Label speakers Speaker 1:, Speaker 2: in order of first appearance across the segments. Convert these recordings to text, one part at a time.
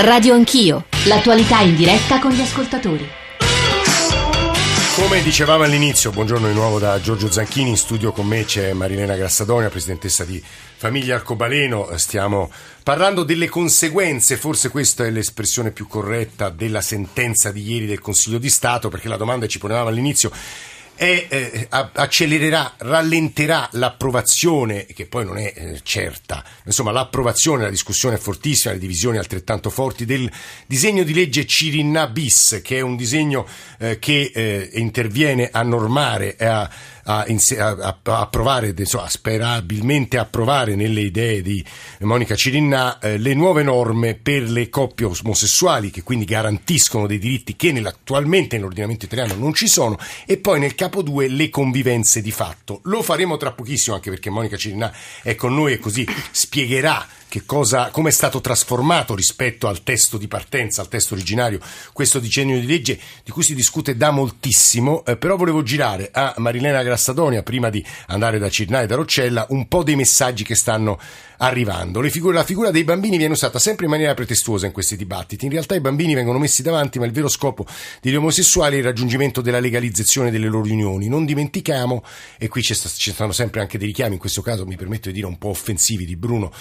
Speaker 1: Radio Anch'io, l'attualità in diretta con gli ascoltatori.
Speaker 2: Come dicevamo all'inizio, buongiorno di nuovo da Giorgio Zanchini, in studio con me c'è Marilena Grassadonia, presidentessa di Famiglia Arcobaleno, stiamo parlando delle conseguenze, forse questa è l'espressione più corretta della sentenza di ieri del Consiglio di Stato, perché la domanda ci ponevamo all'inizio è, eh, accelererà, rallenterà l'approvazione, che poi non è eh, certa, insomma l'approvazione, la discussione è fortissima, le divisioni altrettanto forti del disegno di legge Cirinna bis, che è un disegno eh, che eh, interviene a normare e a a, a, a approvare, insomma, sperabilmente approvare nelle idee di Monica Cirinna eh, le nuove norme per le coppie omosessuali che quindi garantiscono dei diritti che attualmente nell'ordinamento italiano non ci sono e poi nel capo 2 le convivenze di fatto. Lo faremo tra pochissimo anche perché Monica Cirinna è con noi e così spiegherà cosa, come è stato trasformato rispetto al testo di partenza, al testo originario, questo disegno di legge di cui si discute da moltissimo, eh, però volevo girare a Marilena Grassadonia, prima di andare da Cirnà e da Roccella, un po' dei messaggi che stanno arrivando. Figure, la figura dei bambini viene usata sempre in maniera pretestuosa in questi dibattiti. In realtà i bambini vengono messi davanti, ma il vero scopo degli omosessuali è il raggiungimento della legalizzazione delle loro unioni. Non dimentichiamo, e qui ci stanno sempre anche dei richiami, in questo caso mi permetto di dire un po' offensivi di Bruno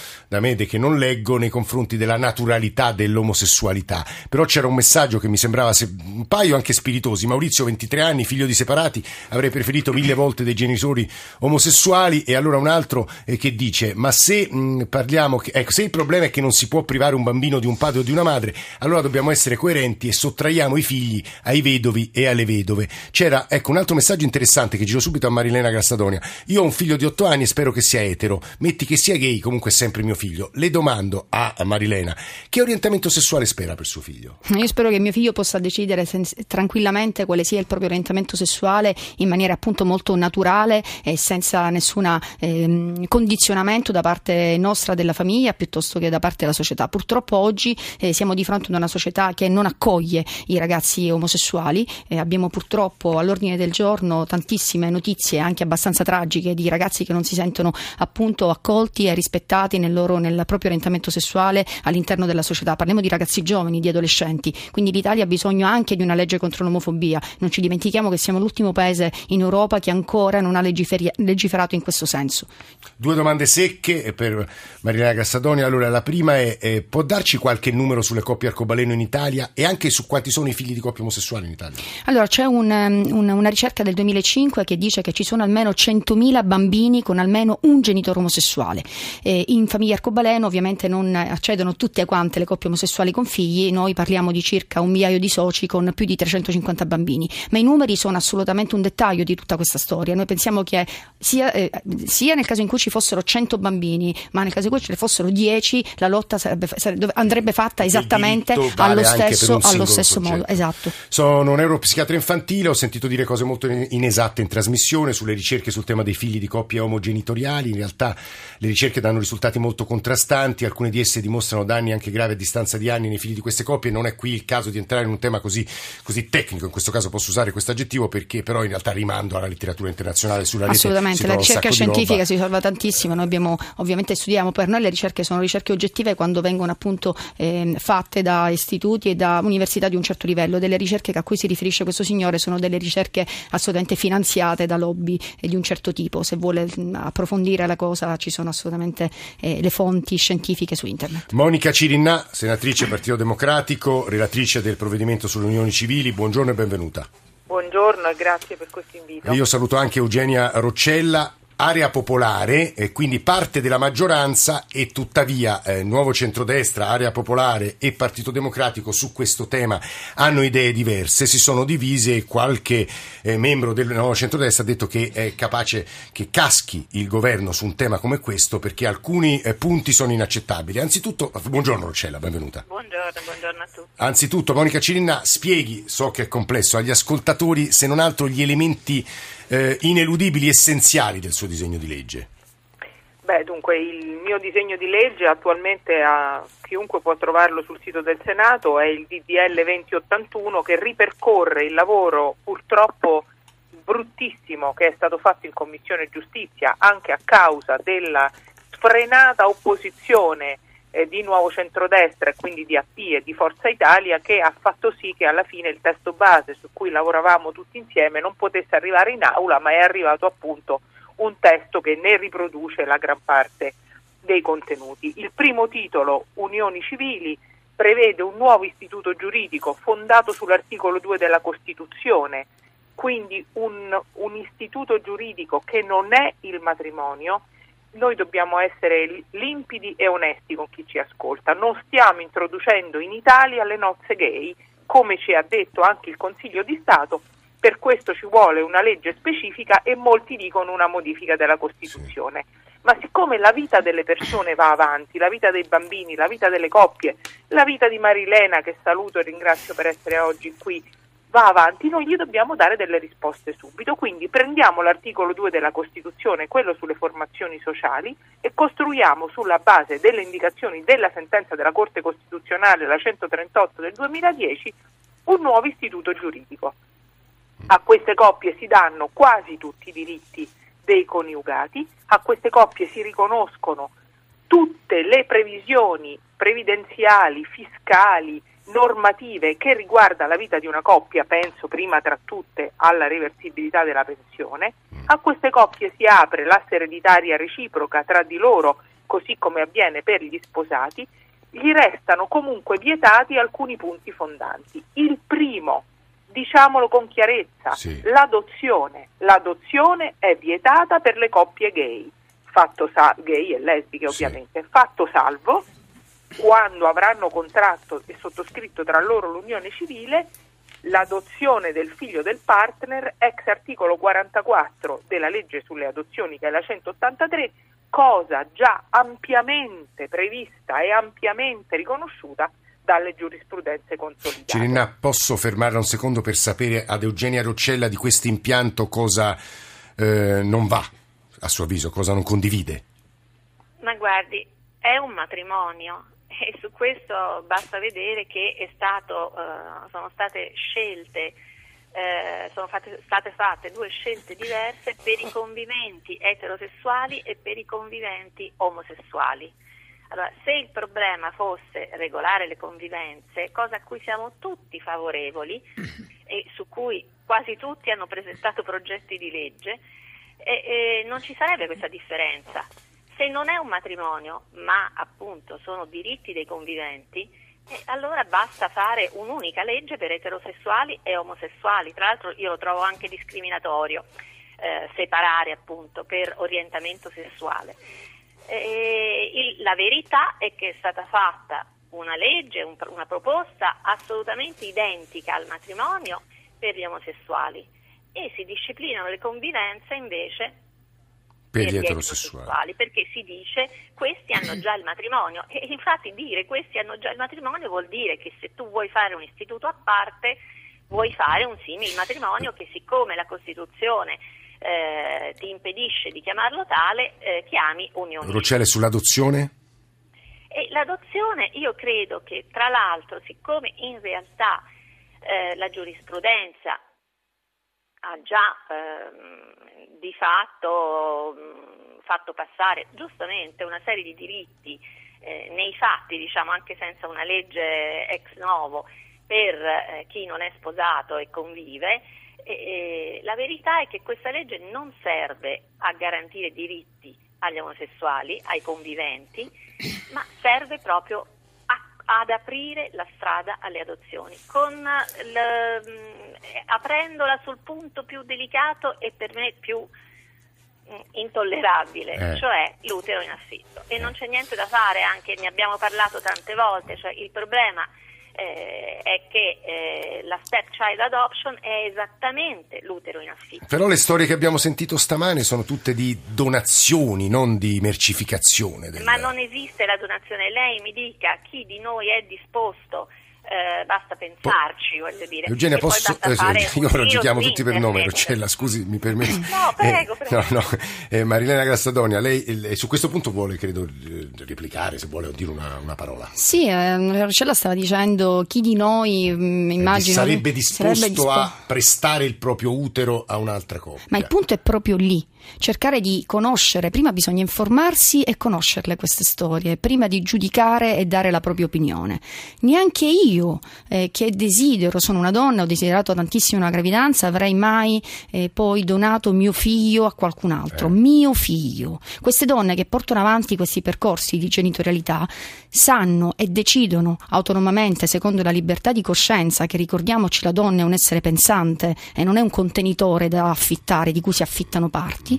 Speaker 2: D'Amede che non leggo nei confronti della naturalità dell'omosessualità. Però c'era un messaggio che mi sembrava un paio anche spiritosi. Maurizio, 23 anni, figlio di separati, avrei preferito mille volte dei genitori omosessuali e allora un altro eh, che dice ma se mh, parliamo che, ecco, se il problema è che non si può privare un bambino di un padre o di una madre, allora dobbiamo essere coerenti e sottraiamo i figli ai vedovi e alle vedove. C'era, ecco, un altro messaggio interessante che giro subito a Marilena Grassadonia. Io ho un figlio di otto anni e spero che sia etero. Metti che sia gay, comunque è sempre mio figlio. Le domando a Marilena, che orientamento sessuale spera per suo figlio?
Speaker 3: Io spero che mio figlio possa decidere sen- tranquillamente quale sia il proprio orientamento sessuale in maniera appunto molto naturale e senza nessun eh, condizionamento da parte nostra della famiglia piuttosto che da parte della società. Purtroppo oggi eh, siamo di fronte ad una società che non accoglie i ragazzi omosessuali, eh, abbiamo purtroppo all'ordine del giorno tantissime notizie anche abbastanza tragiche di ragazzi che non si sentono appunto accolti e rispettati nel, loro, nel proprio orientamento sessuale all'interno della società. Parliamo di ragazzi giovani, di adolescenti, quindi l'Italia ha bisogno anche di una legge contro l'omofobia. Non ci dimentichiamo che siamo l'ultimo paese in Europa che ancora non ha legiferato in questo senso.
Speaker 2: Due domande secche per Marilena Cassadonia. Allora, la prima è, eh, può darci qualche numero sulle coppie arcobaleno in Italia e anche su quanti sono i figli di coppie omosessuali in Italia?
Speaker 3: Allora, c'è un, um, un, una ricerca del 2005 che dice che ci sono almeno 100.000 bambini con almeno un genitore omosessuale. Eh, in famiglia arcobaleno ovviamente non accedono tutte quante le coppie omosessuali con figli, noi parliamo di circa un migliaio di soci con più di 350 bambini, ma i numeri sono assolutamente un dettaglio di tutta questa storia. Noi pensiamo che sia, eh, sia nel caso in cui ci fossero 100 bambini, ma nel caso in cui ce ne fossero 10, la lotta sarebbe, sarebbe, andrebbe fatta esattamente allo stesso, allo stesso modo. Esatto.
Speaker 2: Sono un neuropsichiatra infantile, ho sentito dire cose molto inesatte in trasmissione sulle ricerche sul tema dei figli di coppie omogenitoriali. In realtà le ricerche danno risultati molto contrastanti, alcune di esse dimostrano danni anche gravi a distanza di anni nei figli di queste coppie. Non è qui il caso di entrare in un tema così, così tecnico, in questo caso posso usare questo aggettivo perché però in realtà rimando alla letteratura internazionale sulla rete.
Speaker 3: Assolutamente, la ricerca scientifica si salva tantissimo, noi abbiamo ovviamente studiamo per noi le ricerche sono ricerche oggettive quando vengono appunto eh, fatte da istituti e da università di un certo livello. Delle ricerche a cui si riferisce questo signore sono delle ricerche assolutamente finanziate da lobby di un certo tipo. Se vuole approfondire la cosa ci sono assolutamente eh, le fonti scientifiche su internet.
Speaker 2: Monica Cirinna, senatrice Partito Democratico, relatrice del provvedimento sulle unioni civili, buongiorno e benvenuta.
Speaker 4: Buongiorno e grazie per questo invito.
Speaker 2: io saluto anche Eugenia Roccella, area popolare, eh, quindi parte della maggioranza e tuttavia eh, Nuovo Centrodestra, area popolare e Partito Democratico su questo tema hanno idee diverse, si sono divise e qualche eh, membro del Nuovo Centrodestra ha detto che è capace che caschi il governo su un tema come questo perché alcuni eh, punti sono inaccettabili. Anzitutto, buongiorno Roccella, benvenuta.
Speaker 4: Buongiorno, buongiorno a tutti.
Speaker 2: Anzitutto Monica Cirinna spieghi, so che è complesso, agli ascoltatori se non altro gli elementi eh, ineludibili, essenziali del suo disegno di legge?
Speaker 4: Beh, dunque, il mio disegno di legge attualmente a chiunque può trovarlo sul sito del Senato è il DDL 2081 che ripercorre il lavoro purtroppo bruttissimo che è stato fatto in Commissione Giustizia anche a causa della sfrenata opposizione eh, di Nuovo Centrodestra e quindi di AP e di Forza Italia che ha fatto sì che alla fine il testo base su cui lavoravamo tutti insieme non potesse arrivare in aula ma è arrivato appunto un testo che ne riproduce la gran parte dei contenuti. Il primo titolo, Unioni civili, prevede un nuovo istituto giuridico fondato sull'articolo 2 della Costituzione, quindi un, un istituto giuridico che non è il matrimonio, noi dobbiamo essere limpidi e onesti con chi ci ascolta. Non stiamo introducendo in Italia le nozze gay, come ci ha detto anche il Consiglio di Stato, per questo ci vuole una legge specifica e molti dicono una modifica della Costituzione. Sì. Ma siccome la vita delle persone va avanti, la vita dei bambini, la vita delle coppie, la vita di Marilena, che saluto e ringrazio per essere oggi qui, va avanti, noi gli dobbiamo dare delle risposte subito. Quindi prendiamo l'articolo 2 della Costituzione, quello sulle formazioni sociali, e costruiamo sulla base delle indicazioni della sentenza della Corte Costituzionale, la 138 del 2010, un nuovo istituto giuridico. A queste coppie si danno quasi tutti i diritti dei coniugati, a queste coppie si riconoscono tutte le previsioni previdenziali, fiscali, normative che riguarda la vita di una coppia, penso prima tra tutte alla reversibilità della pensione, a queste coppie si apre l'asse ereditaria reciproca tra di loro, così come avviene per gli sposati, gli restano comunque vietati alcuni punti fondanti. Il primo, diciamolo con chiarezza, sì. l'adozione. L'adozione è vietata per le coppie gay, fatto sa- gay e lesbiche ovviamente, sì. fatto salvo quando avranno contratto e sottoscritto tra loro l'unione civile l'adozione del figlio del partner ex articolo 44 della legge sulle adozioni che è la 183 cosa già ampiamente prevista e ampiamente riconosciuta dalle giurisprudenze consolidate.
Speaker 2: Cirinna, posso fermarla un secondo per sapere ad Eugenia Roccella di questo impianto cosa eh, non va, a suo avviso, cosa non condivide?
Speaker 5: Ma guardi, è un matrimonio, e su questo basta vedere che stato, uh, sono state scelte eh, sono fatte, state fatte due scelte diverse per i conviventi eterosessuali e per i conviventi omosessuali. Allora, se il problema fosse regolare le convivenze, cosa a cui siamo tutti favorevoli e su cui quasi tutti hanno presentato progetti di legge, eh, eh, non ci sarebbe questa differenza. Se non è un matrimonio, ma appunto sono diritti dei conviventi, eh, allora basta fare un'unica legge per eterosessuali e omosessuali. Tra l'altro io lo trovo anche discriminatorio eh, separare appunto per orientamento sessuale. Eh, il, la verità è che è stata fatta una legge, un, una proposta assolutamente identica al matrimonio per gli omosessuali e si disciplinano le convivenze invece
Speaker 2: per gli eterosessuali.
Speaker 5: Perché si dice questi hanno già il matrimonio e infatti dire questi hanno già il matrimonio vuol dire che se tu vuoi fare un istituto a parte vuoi fare un simile matrimonio che siccome la Costituzione eh, ti impedisce di chiamarlo tale, eh, chiami unione.
Speaker 2: Rocelle sull'adozione?
Speaker 5: E l'adozione io credo che tra l'altro siccome in realtà eh, la giurisprudenza ha già ehm, di fatto mh, fatto passare giustamente una serie di diritti eh, nei fatti, diciamo anche senza una legge ex novo, per eh, chi non è sposato e convive, e, la verità è che questa legge non serve a garantire diritti agli omosessuali, ai conviventi, ma serve proprio ad aprire la strada alle adozioni, l, mm, aprendola sul punto più delicato e per me più mm, intollerabile, eh. cioè l'utero in affitto. E non c'è niente da fare, anche ne abbiamo parlato tante volte, cioè il problema eh, è che eh, la step child adoption è esattamente l'utero in affitto.
Speaker 2: Però le storie che abbiamo sentito stamane sono tutte di donazioni, non di mercificazione. Del...
Speaker 5: Ma non esiste la donazione. Lei mi dica chi di noi è disposto eh, basta pensarci, voglio dire.
Speaker 2: Eugenia, posso, eh, io ora ci chiamo tutti per nome, Roccella, scusi, mi permetti.
Speaker 5: No, prego,
Speaker 2: eh,
Speaker 5: prego.
Speaker 2: No, no. Eh, Marilena Grassadonia, lei eh, su questo punto vuole, credo, eh, replicare, se vuole, o dire una, una parola.
Speaker 3: Sì, eh, Roccella stava dicendo chi di noi, mh,
Speaker 2: Eh,
Speaker 3: immagino...
Speaker 2: sarebbe disposto
Speaker 3: sarebbe dispo-
Speaker 2: a prestare il proprio utero a un'altra coppia.
Speaker 3: Ma il punto è proprio lì, cercare di conoscere, prima bisogna informarsi e conoscerle queste storie, prima di giudicare e dare la propria opinione. Neanche io, eh, che desidero, sono una donna, ho desiderato tantissimo una gravidanza, avrei mai eh, poi donato mio figlio a qualcun altro.
Speaker 2: Eh.
Speaker 3: Mio figlio. Queste donne che portano avanti questi percorsi di genitorialità sanno e decidono autonomamente, secondo la libertà di coscienza, che ricordiamoci la donna è un essere pensante e non è un contenitore da affittare di cui si affittano parti,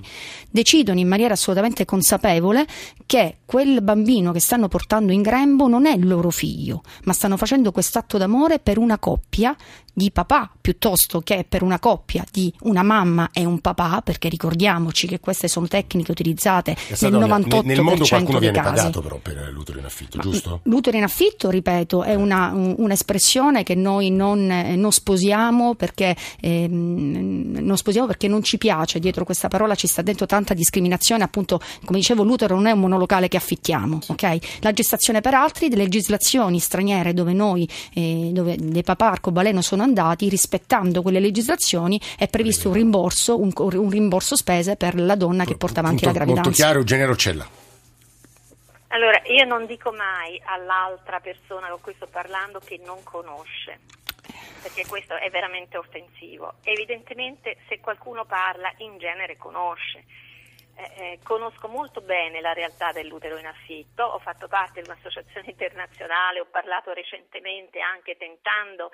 Speaker 3: decidono in maniera assolutamente consapevole che quel bambino che stanno portando in grembo non è il loro figlio, ma stanno facendo quest'atto d'amore per una coppia di papà piuttosto che per una coppia di una mamma e un papà, perché ricordiamoci che queste sono tecniche utilizzate nel
Speaker 2: Grassadonia,
Speaker 3: 98%
Speaker 2: nel mondo qualcuno
Speaker 3: dei
Speaker 2: viene
Speaker 3: casi.
Speaker 2: pagato però per l'utero in affitto, giusto?
Speaker 3: L'utero in affitto, ripeto, è una, un- un'espressione che noi non, eh, non sposiamo perché ehm, non sposiamo perché non ci piace. Dietro questa parola ci sta dentro tanta discriminazione. Appunto, come dicevo, l'utero non è un monolocale che affittiamo. ok? La gestazione per altri, delle legislazioni straniere dove noi, eh, dove dei papà arcobaleno sono andati, rispettando quelle legislazioni, è previsto un rimborso, un, un rimborso spese per la donna che porta avanti
Speaker 2: Punto
Speaker 3: la gravidanza.
Speaker 2: Molto chiaro, Eugenia Roccella.
Speaker 5: Allora, io non dico mai all'altra persona con cui sto parlando che non conosce, perché questo è veramente offensivo. Evidentemente se qualcuno parla in genere conosce. Eh, eh, conosco molto bene la realtà dell'utero in affitto, ho fatto parte di un'associazione internazionale, ho parlato recentemente anche tentando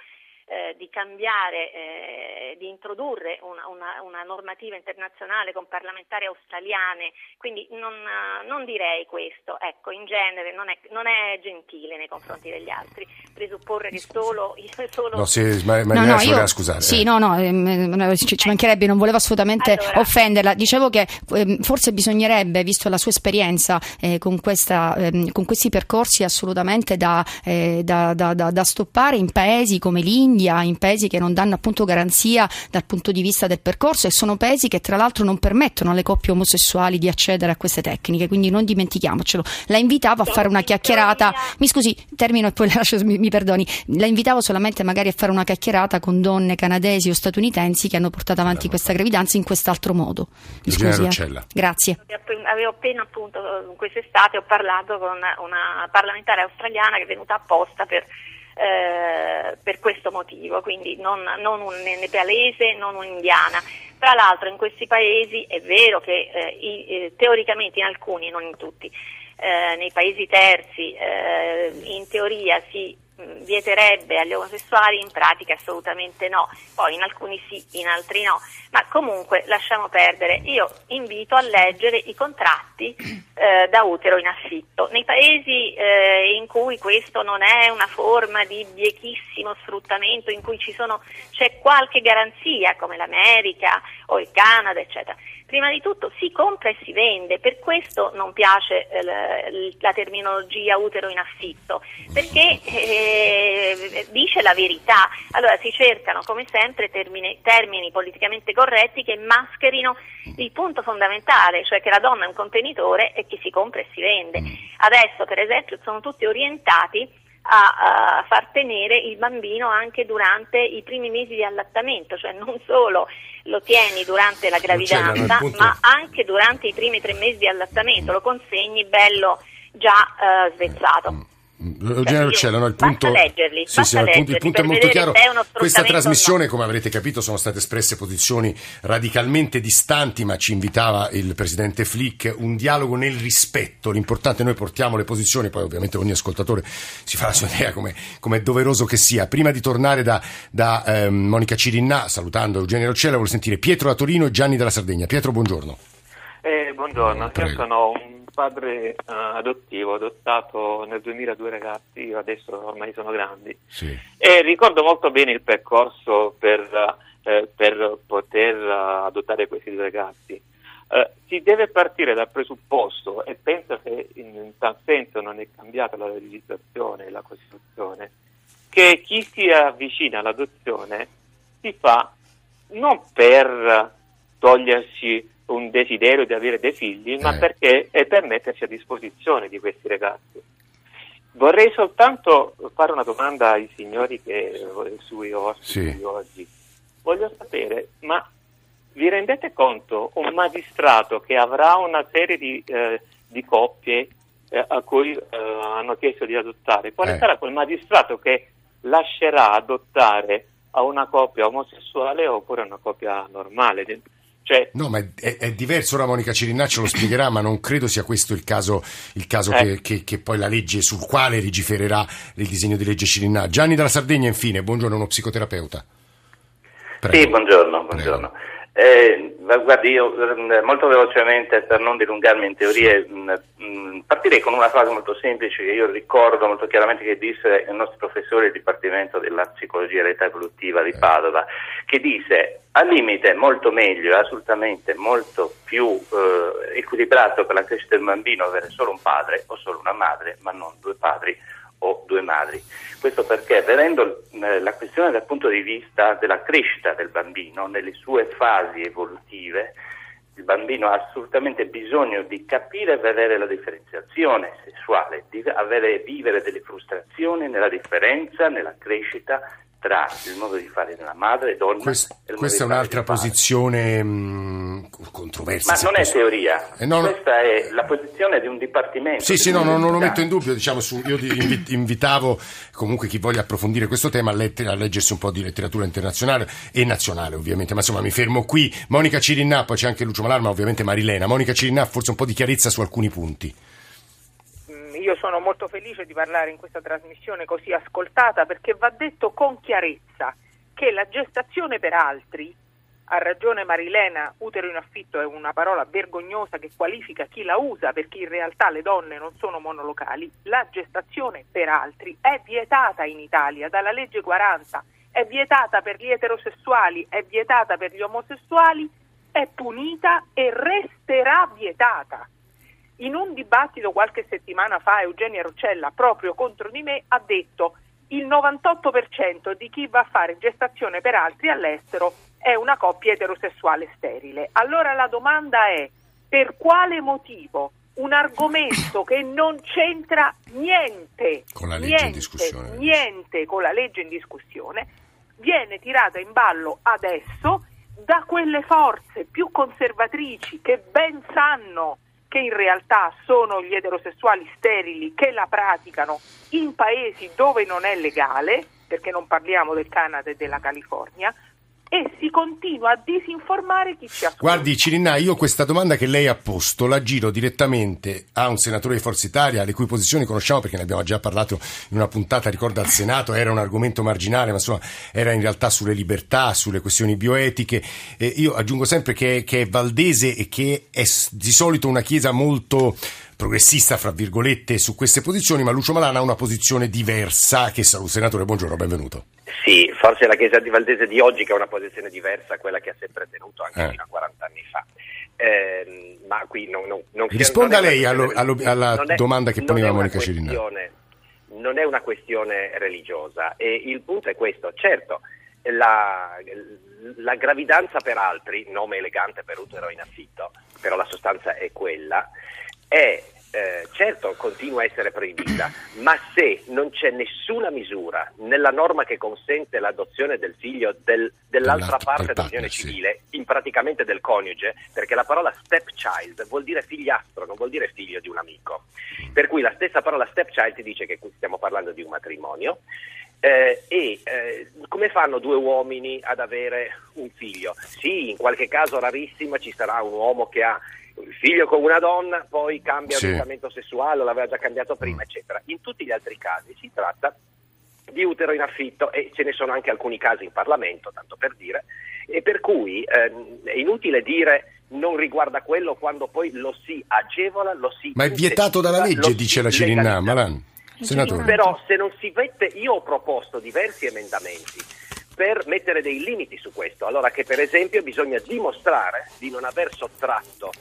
Speaker 5: eh, di cambiare, eh, di introdurre una, una- una normativa internazionale con parlamentari australiane, quindi non, eh, non direi questo, ecco, in genere non è, non è gentile nei confronti degli altri, presupporre che solo... solo
Speaker 2: No, se Ma- Marilena ci
Speaker 3: io-
Speaker 2: voleva scusare.
Speaker 3: Sì,
Speaker 2: eh.
Speaker 3: no, no, ehm, ci, ci mancherebbe, non volevo assolutamente
Speaker 5: Allora.
Speaker 3: offenderla. Dicevo che ehm, forse bisognerebbe, visto la sua esperienza eh, con, questa, ehm, con questi percorsi assolutamente da, eh, da- da- da- da stoppare in paesi come l'India, in paesi che non danno appunto garanzia dal punto di vista del percorso e sono paesi che tra l'altro non permettono alle coppie omosessuali di accedere a queste tecniche, quindi non dimentichiamocelo. La invitavo a fare una chiacchierata, mi scusi, termino e poi la lascio, mi, mi perdoni, la invitavo solamente magari a fare una chiacchierata con donne canadesi o statunitensi che hanno portato avanti questa gravidanza in quest'altro modo. Mi scusi, eh. Grazie.
Speaker 5: Avevo appena appunto quest'estate ho parlato con una parlamentare australiana che è venuta apposta per, eh, per questo motivo, quindi non, non un nepalese, non un'indiana. Tra l'altro in questi paesi è vero che eh, i- eh, teoricamente in alcuni, non in tutti, eh, nei paesi terzi eh, in teoria si vieterebbe agli omosessuali, in pratica assolutamente no, poi in alcuni sì, in altri no, ma comunque lasciamo perdere. Io invito a leggere i contratti eh, da utero in affitto. Nei paesi eh, in cui questo non è una forma di biechissimo sfruttamento, in cui ci sono, c'è qualche garanzia, come l'America o il Canada, eccetera. Prima di tutto si compra e si vende, per questo non piace eh, la, la terminologia utero in affitto, perché eh, dice la verità. Allora si cercano come sempre termine- termini politicamente corretti che mascherino il punto fondamentale, cioè che la donna è un contenitore e che si compra e si vende. Adesso per esempio sono tutti orientati a, a far tenere il bambino anche durante i primi mesi di allattamento, cioè non solo lo tieni durante la gravidanza, ma anche durante i primi tre mesi di allattamento, lo consegni bello già eh, svezzato.
Speaker 2: Eugenia
Speaker 5: io-
Speaker 2: Roccella, no, il punto,
Speaker 5: leggerli,
Speaker 2: Sì, sì, il punto, il
Speaker 5: leggerli
Speaker 2: punto è molto chiaro.
Speaker 5: è
Speaker 2: Questa trasmissione,
Speaker 5: no.
Speaker 2: come avrete capito, sono state espresse posizioni radicalmente distanti, ma ci invitava il presidente Flick un dialogo nel rispetto. L'importante è noi portiamo le posizioni, poi ovviamente ogni ascoltatore si fa la sua idea come, come è doveroso che sia. Prima di tornare da, da ehm, Monica Cirinna, salutando Eugenio Roccella, voglio sentire Pietro da Torino e Gianni della Sardegna. Pietro, buongiorno.
Speaker 6: Eh, buongiorno,
Speaker 2: Prego.
Speaker 6: io sono un padre eh, adottivo, ho adottato nel 2000 due ragazzi, io adesso ormai sono grandi
Speaker 2: Sì.
Speaker 6: e ricordo molto bene il percorso per, eh, per poter eh, adottare questi due ragazzi. Eh, si deve partire dal presupposto e penso che in, in tal senso non è cambiata la legislazione e la Costituzione che chi si avvicina all'adozione si fa non per togliersi un desiderio di avere dei figli, ma
Speaker 2: Eh.
Speaker 6: perché è per mettersi a disposizione di questi ragazzi. Vorrei soltanto fare una domanda ai signori che eh, sui ospiti
Speaker 2: Sì.
Speaker 6: di oggi. Voglio sapere, ma vi rendete conto un magistrato che avrà una serie di, eh, di coppie eh, a cui eh, hanno chiesto di adottare, quale
Speaker 2: Eh.
Speaker 6: sarà quel magistrato che lascerà adottare a una coppia omosessuale oppure a una coppia normale? Cioè,
Speaker 2: No, ma è, è- diverso, ora Monica Cirinnaccio lo spiegherà, ma non credo sia questo il caso, il caso
Speaker 6: Eh.
Speaker 2: che, che- che poi la legge sul quale legifererà il disegno di legge Cirinnà. Gianni dalla Sardegna, infine, buongiorno, uno psicoterapeuta. Prego.
Speaker 7: Sì, buongiorno, buongiorno. Eh, guardi, io eh, molto velocemente, per non dilungarmi in teorie, mh, mh, partirei con una frase molto semplice che io ricordo molto chiaramente che disse il nostro professore del Dipartimento della Psicologia e dell'età evolutiva di Padova, che disse al limite molto meglio, assolutamente molto più eh, equilibrato per la crescita del bambino avere solo un padre o solo una madre, ma non due padri o due madri. Questo perché vedendo eh, la questione dal punto di vista della crescita del bambino nelle sue fasi evolutive, il bambino ha assolutamente bisogno di capire e vedere la differenziazione sessuale, di avere, vivere delle frustrazioni nella differenza, nella crescita tra il modo di fare della madre e donna
Speaker 2: Quest-
Speaker 7: e modo
Speaker 2: questa è un'altra posizione mh, controversa.
Speaker 7: Ma non è
Speaker 2: posso-
Speaker 7: teoria,
Speaker 2: Eh, no, no.
Speaker 7: questa è la posizione di un dipartimento.
Speaker 2: Sì,
Speaker 7: di
Speaker 2: sì, no, no, non lo metto in dubbio. Diciamo, su- io invitavo comunque chi voglia approfondire questo tema a, let- a leggersi un po' di letteratura internazionale e nazionale, ovviamente. Ma insomma, mi fermo qui. Monica Cirinnà, poi c'è anche Lucio Malarma, ovviamente Marilena. Monica Cirinnà, forse un po' di chiarezza su alcuni punti.
Speaker 4: Io sono molto felice di parlare in questa trasmissione così ascoltata perché va detto con chiarezza che la gestazione per altri, ha ragione Marilena, utero in affitto è una parola vergognosa che qualifica chi la usa perché in realtà le donne non sono monolocali, la gestazione per altri è vietata in Italia dalla legge 40, è vietata per gli eterosessuali, è vietata per gli omosessuali, è punita e resterà vietata. In un dibattito qualche settimana fa Eugenia Roccella, proprio contro di me, ha detto il 98% di chi va a fare gestazione per altri all'estero è una coppia eterosessuale sterile. Allora la domanda è per quale motivo un argomento che non c'entra niente,
Speaker 2: Con la legge
Speaker 4: niente, niente con la legge in discussione viene tirata in ballo adesso da quelle forze più conservatrici che ben sanno che in realtà sono gli eterosessuali sterili che la praticano in paesi dove non è legale, perché non parliamo del Canada e della California, e si continua a disinformare chi ci ascolta.
Speaker 2: Guardi, Cirinnà, io questa domanda che lei ha posto la giro direttamente a un senatore di Forza Italia, le cui posizioni conosciamo perché ne abbiamo già parlato in una puntata, ricordo, al Senato, era un argomento marginale, ma insomma era in realtà sulle libertà, sulle questioni bioetiche. E io aggiungo sempre che, che è valdese e che è di solito una chiesa molto progressista, fra virgolette, su queste posizioni, ma Lucio Malana ha una posizione diversa. Che saluto, senatore, buongiorno, benvenuto.
Speaker 8: Sì, forse la Chiesa di Valdese di oggi che ha una posizione diversa a quella che ha sempre tenuto anche
Speaker 2: Eh.
Speaker 8: fino a 40 anni fa. Ehm, ma qui non, non, non
Speaker 2: Risponda
Speaker 8: non
Speaker 2: lei allo- allo- alla
Speaker 8: è-
Speaker 2: domanda che poneva Monica
Speaker 8: questione- Non è una questione religiosa e il punto è questo. Certo, la, la gravidanza per altri, nome elegante per utero in affitto, però la sostanza è quella, è eh, certo continua a essere proibita, ma se non c'è nessuna misura nella norma che consente l'adozione del figlio del- dell'altra parte
Speaker 2: del
Speaker 8: dell'unione
Speaker 2: partner, sì.
Speaker 8: civile, in praticamente del coniuge, perché la parola stepchild vuol dire figliastro, non vuol dire figlio di un amico. Per cui la stessa parola stepchild dice che qui stiamo parlando di un matrimonio. Eh, e eh, come fanno due uomini ad avere un figlio? Sì, in qualche caso rarissimo ci sarà un uomo che ha figlio con una donna, poi cambia
Speaker 2: Sì.
Speaker 8: orientamento sessuale, l'aveva già cambiato prima, eccetera. In tutti gli altri casi si tratta di utero in affitto e ce ne sono anche alcuni casi in Parlamento, tanto per dire, e per cui ehm, è inutile dire non riguarda quello quando poi lo si agevola, lo si
Speaker 2: Ma è vietato dalla legge, dice la
Speaker 8: legalizza.
Speaker 2: Malan. Senatore.
Speaker 8: Però se non si mette, io ho proposto diversi emendamenti per mettere dei limiti su questo, allora che per esempio bisogna dimostrare di non aver sottratto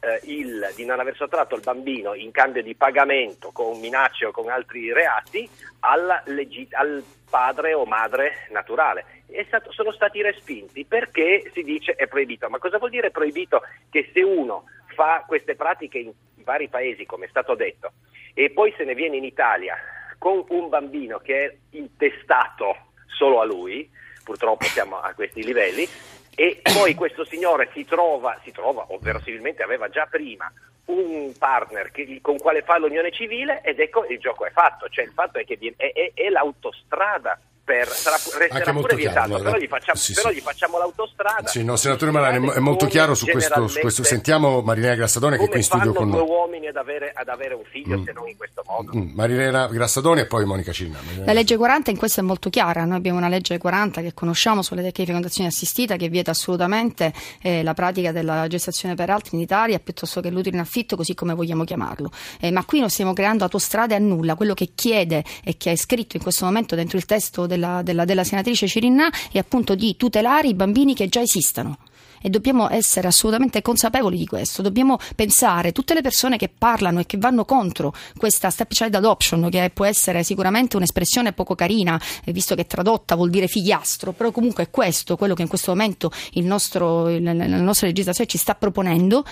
Speaker 8: eh, il, di non aver sottratto il bambino in cambio di pagamento con minacce o con altri reati al, legit- al padre o madre naturale. Stato, sono stati respinti perché si dice è proibito. Ma cosa vuol dire proibito? Che se uno fa queste pratiche in vari paesi, come è stato detto, e poi se ne viene in Italia con un bambino che è intestato solo a lui, purtroppo siamo a questi livelli, e poi questo signore si trova, si trova o verosimilmente aveva già prima un partner che, con quale fa l'unione civile ed ecco il gioco è fatto, cioè il fatto è che è, è, è l'autostrada per, sarà, resterà pure vietato, chiaro, però, gli facciamo, sì, però sì. gli facciamo l'autostrada.
Speaker 2: Sì, no, senatore Malani, è molto chiaro su questo, su questo, Sentiamo Marinella Grassadone che è qui in studio con
Speaker 8: noi. Come due uomini ad avere, ad avere un figlio mm. se non in questo modo? Mm.
Speaker 2: Marinella Grassadone e poi Monica Cinna.
Speaker 3: La legge 40 in questo è molto chiara, noi abbiamo una legge 40 che conosciamo sulle tecniche di fecondazione assistita che vieta assolutamente eh, la pratica della gestazione per altri in Italia piuttosto che l'utero in affitto così come vogliamo chiamarlo. Eh, ma qui non stiamo creando autostrade a nulla, quello che chiede e che è scritto in questo momento dentro il testo della, della, della senatrice Cirinna è appunto di tutelare i bambini che già esistono e dobbiamo essere assolutamente consapevoli di questo. Dobbiamo pensare tutte le persone che parlano e che vanno contro questa stepchild adoption, che può essere sicuramente un'espressione poco carina, eh, visto che tradotta vuol dire figliastro, però comunque è questo quello che in questo momento nostro, la nostra legislazione ci sta proponendo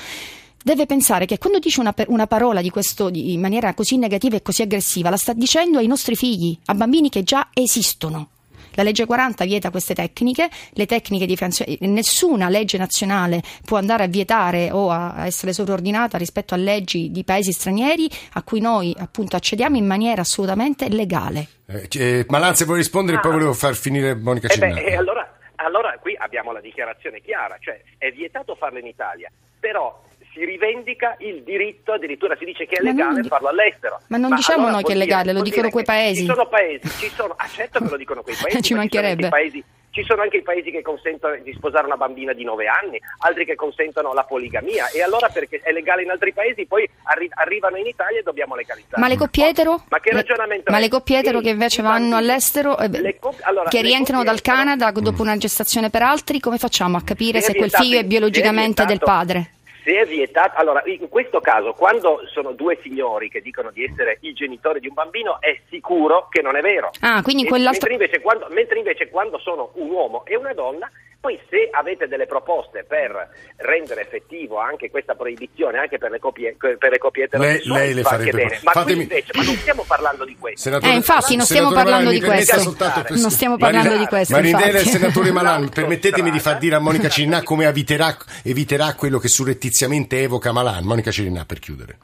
Speaker 3: deve pensare che quando dice una, una parola di questo di, in maniera così negativa e così aggressiva, la sta dicendo ai nostri figli, a bambini che già esistono. La legge 40 vieta queste tecniche, le tecniche di nessuna legge nazionale può andare a vietare o a essere sovraordinata rispetto a leggi di paesi stranieri a cui noi appunto accediamo in maniera assolutamente legale.
Speaker 2: Eh, eh Malanze vuoi rispondere ah. e poi volevo far finire Monica eh beh,
Speaker 8: allora, allora qui abbiamo la dichiarazione chiara, cioè è vietato farlo in Italia, però si rivendica il diritto, addirittura si dice che è legale di... farlo all'estero.
Speaker 3: Ma non ma diciamo allora noi che è legale, lo dicono quei paesi.
Speaker 8: Ci sono paesi, ci sono, ah certo che lo dicono quei paesi.
Speaker 3: ci mancherebbe.
Speaker 8: Ci ci sono anche i paesi che consentono di sposare una bambina di 9 anni, altri che consentono la poligamia e allora perché è legale in altri paesi poi arri- arrivano in Italia e dobbiamo legalizzare.
Speaker 3: Ma le coppietero?
Speaker 8: Ma che ragionamento
Speaker 3: Ma le coppietero che invece vanno all'estero, eh, co- allora, che rientrano dal Canada dopo una gestazione per altri, come facciamo a capire se, quel figlio è biologicamente del padre?
Speaker 8: Se è vietato, allora in questo caso quando sono due signori che dicono di essere i genitori di un bambino è sicuro che non è vero.
Speaker 3: Ah, quindi
Speaker 8: e, mentre, invece quando, mentre invece quando sono un uomo e una donna poi se avete delle proposte per rendere effettivo anche questa proibizione anche per le coppie, per le eterosessuali,
Speaker 2: lei, lei le farebbe
Speaker 8: bene. Ma, Fatemi... invece, ma non stiamo parlando di questo.
Speaker 3: Senatore, eh, infatti non stiamo parlando di questo. Non stiamo parlando Marinella, di questo.
Speaker 2: Marinella e il senatore Malan, permettetemi di far dire a Monica Cirinà come eviterà, eviterà quello che surrettiziamente evoca Malan. Monica Cirinà per chiudere.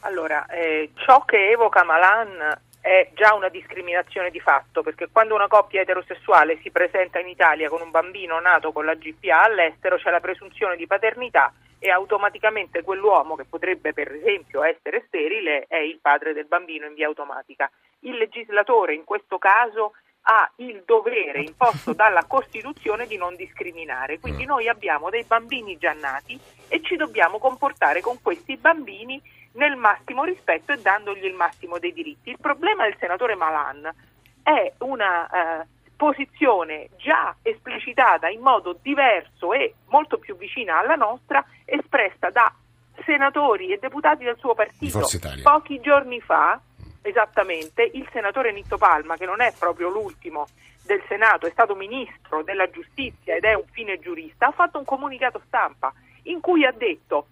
Speaker 4: Allora, eh, ciò che evoca Malan è già una discriminazione di fatto, perché quando una coppia eterosessuale si presenta in Italia con un bambino nato con la GPA all'estero c'è la presunzione di paternità e automaticamente quell'uomo che potrebbe per esempio essere sterile è il padre del bambino in via automatica. Il legislatore in questo caso ha il dovere imposto dalla Costituzione di non discriminare, quindi noi abbiamo dei bambini già nati e ci dobbiamo comportare con questi bambini nel massimo rispetto e dandogli il massimo dei diritti. Il problema del senatore Malan è una eh, posizione già esplicitata in modo diverso e molto più vicina alla nostra, espressa da senatori e deputati del suo partito. Pochi giorni fa, esattamente, il senatore Nitto Palma, che non è proprio l'ultimo del Senato, è stato ministro della giustizia ed è un fine giurista, ha fatto un comunicato stampa in cui ha detto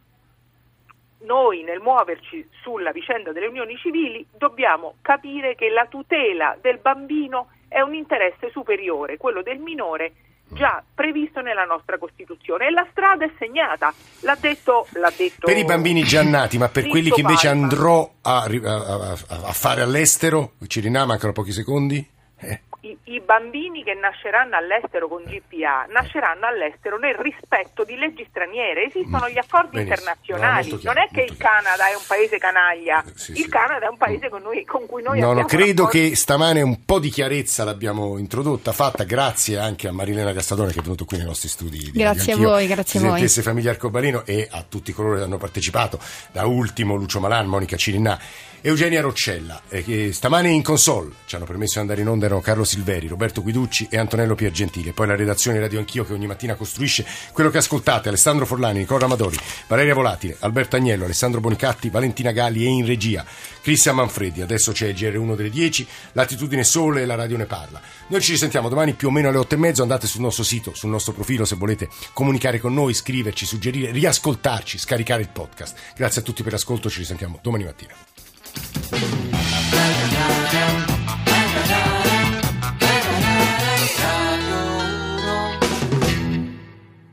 Speaker 4: noi nel muoverci sulla vicenda delle unioni civili dobbiamo capire che la tutela del bambino è un interesse superiore, quello del minore già previsto nella nostra Costituzione e la strada è segnata, l'ha detto, l'ha detto
Speaker 2: per i bambini già nati, ma per quelli che invece andrò a, a, a, fare all'estero, ci mancano pochi secondi?
Speaker 4: Eh i, i, bambini che nasceranno all'estero con GPA nasceranno all'estero nel rispetto di leggi straniere, esistono gli accordi Benissimo. internazionali, no, chiaro, non è che il chiaro. Canada è un paese canaglia, eh, sì, il sì. Canada è un paese con, noi, con cui noi
Speaker 2: no,
Speaker 4: abbiamo...
Speaker 2: No, credo che stamane un po' di chiarezza l'abbiamo introdotta, fatta grazie anche a Marilena Castadone che è venuto qui nei nostri studi.
Speaker 3: Grazie a voi, grazie a voi.
Speaker 2: Famiglia Arcobaleno e a tutti coloro che hanno partecipato, da ultimo Lucio Malan, Monica Cirinà Eugenia Roccella, eh, che stamane in console ci hanno permesso di andare in onda erano Carlo Silveri, Roberto Guiducci e Antonello Piergentile. Poi la redazione Radio Anch'io che ogni mattina costruisce quello che ascoltate, Alessandro Forlani, Nicola Amadori, Valeria Volatile, Alberto Agnello, Alessandro Bonicatti, Valentina Galli e in regia Cristian Manfredi. Adesso c'è il GR1 delle 10, l'attitudine sole e la radio ne parla. Noi ci risentiamo domani più o meno alle 8 e mezzo, andate sul nostro sito, sul nostro profilo se volete comunicare con noi, scriverci, suggerire, riascoltarci, scaricare il podcast. Grazie a tutti per l'ascolto, ci risentiamo domani mattina.